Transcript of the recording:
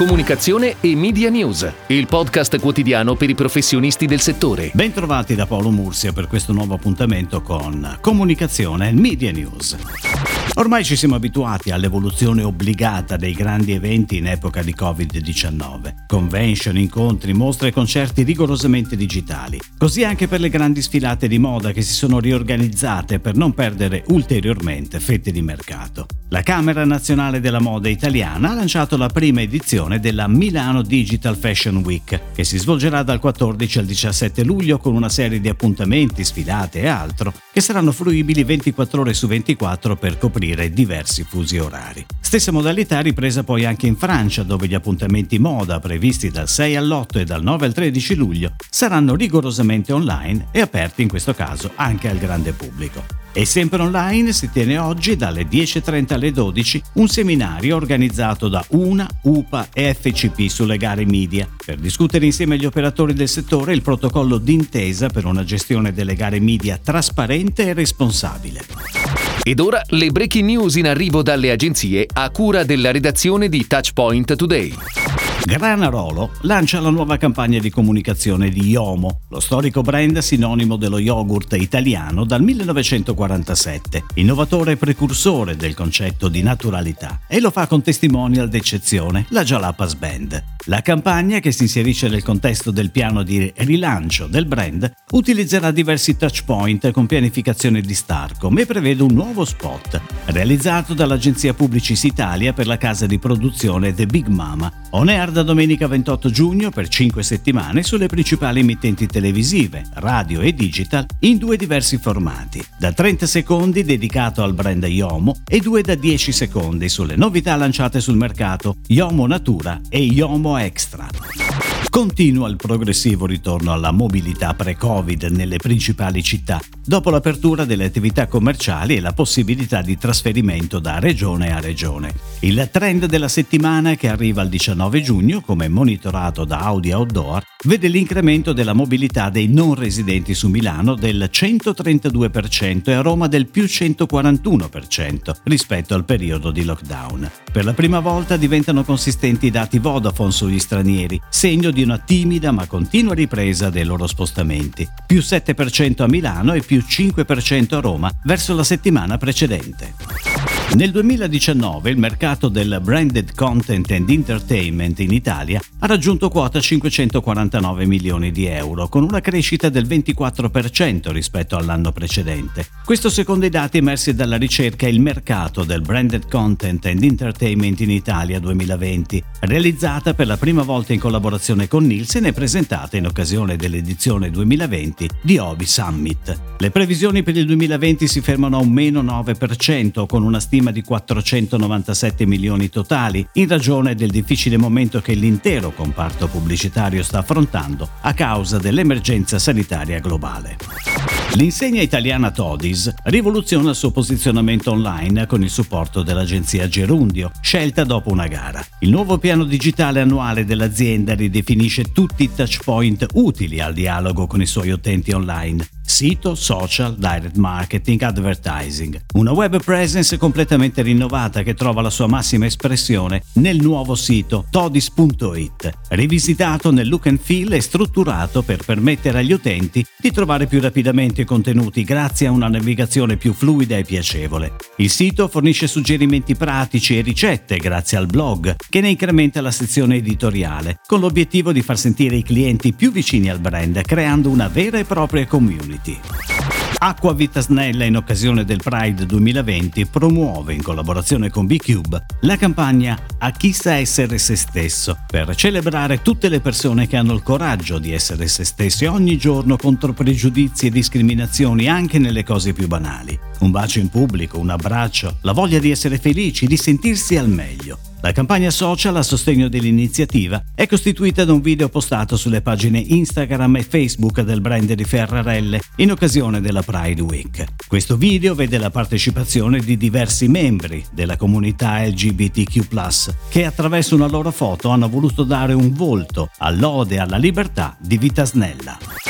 Comunicazione e Media News, il podcast quotidiano per i professionisti del settore. Bentrovati da Paolo Mursia per questo nuovo appuntamento con Comunicazione e Media News. Ormai ci siamo abituati all'evoluzione obbligata dei grandi eventi in epoca di Covid-19. Convention, incontri, mostre e concerti rigorosamente digitali. Così anche per le grandi sfilate di moda che si sono riorganizzate per non perdere ulteriormente fette di mercato. La Camera Nazionale della Moda Italiana ha lanciato la prima edizione della Milano Digital Fashion Week, che si svolgerà dal 14 al 17 luglio con una serie di appuntamenti, sfilate e altro, che saranno fruibili 24 ore su 24 per coprire diversi fusi orari. Stessa modalità ripresa poi anche in Francia, dove gli appuntamenti moda previsti dal 6 all'8 e dal 9 al 13 luglio saranno rigorosamente online e aperti in questo caso anche al grande pubblico. E sempre online si tiene oggi dalle 10.30 alle 12 un seminario organizzato da UNA, UPA e FCP sulle gare media per discutere insieme agli operatori del settore il protocollo d'intesa per una gestione delle gare media trasparente e responsabile. Ed ora le breaking news in arrivo dalle agenzie a cura della redazione di Touchpoint Today. Granarolo lancia la nuova campagna di comunicazione di Iomo, lo storico brand sinonimo dello yogurt italiano dal 1947, innovatore e precursore del concetto di naturalità, e lo fa con testimonial d'eccezione, la Jalapas Band. La campagna, che si inserisce nel contesto del piano di rilancio del brand, utilizzerà diversi touchpoint con pianificazione di Starcom e prevede un nuovo spot, realizzato dall'agenzia Publicis Italia per la casa di produzione The Big Mama, on air da domenica 28 giugno per 5 settimane sulle principali emittenti televisive, radio e digital in due diversi formati, da 30 secondi dedicato al brand Yomo e due da 10 secondi sulle novità lanciate sul mercato Yomo Natura e Yomo Extra. Continua il progressivo ritorno alla mobilità pre-Covid nelle principali città, dopo l'apertura delle attività commerciali e la possibilità di trasferimento da regione a regione. Il trend della settimana che arriva al 19 giugno, come monitorato da Audi Outdoor, vede l'incremento della mobilità dei non residenti su Milano del 132% e a Roma del più 141% rispetto al periodo di lockdown. Per la prima volta diventano consistenti i dati Vodafone sugli stranieri, segno di una timida ma continua ripresa dei loro spostamenti, più 7% a Milano e più 5% a Roma verso la settimana precedente. Nel 2019 il mercato del branded content and entertainment in Italia ha raggiunto quota 549 milioni di euro, con una crescita del 24% rispetto all'anno precedente. Questo secondo i dati emersi dalla ricerca Il mercato del branded content and entertainment in Italia 2020, realizzata per la prima volta in collaborazione con Nielsen e presentata in occasione dell'edizione 2020 di Obi Summit. Le previsioni per il 2020 si fermano a un meno 9%, con una stima stima di 497 milioni totali, in ragione del difficile momento che l'intero comparto pubblicitario sta affrontando a causa dell'emergenza sanitaria globale. L'insegna italiana Todis rivoluziona il suo posizionamento online con il supporto dell'agenzia Gerundio, scelta dopo una gara. Il nuovo piano digitale annuale dell'azienda ridefinisce tutti i touchpoint utili al dialogo con i suoi utenti online sito, social, direct marketing, advertising. Una web presence completamente rinnovata che trova la sua massima espressione nel nuovo sito todis.it, rivisitato nel look and feel e strutturato per permettere agli utenti di trovare più rapidamente i contenuti grazie a una navigazione più fluida e piacevole. Il sito fornisce suggerimenti pratici e ricette grazie al blog che ne incrementa la sezione editoriale, con l'obiettivo di far sentire i clienti più vicini al brand creando una vera e propria community. Uniti. Acqua Vita Snella in occasione del Pride 2020 promuove in collaborazione con B-Cube la campagna A chi sa essere se stesso per celebrare tutte le persone che hanno il coraggio di essere se stessi ogni giorno contro pregiudizi e discriminazioni anche nelle cose più banali. Un bacio in pubblico, un abbraccio, la voglia di essere felici, di sentirsi al meglio. La campagna social a sostegno dell'iniziativa è costituita da un video postato sulle pagine Instagram e Facebook del brand di Ferrarelle in occasione della Pride Week. Questo video vede la partecipazione di diversi membri della comunità LGBTQ, che attraverso una loro foto hanno voluto dare un volto all'ode alla libertà di Vita Snella.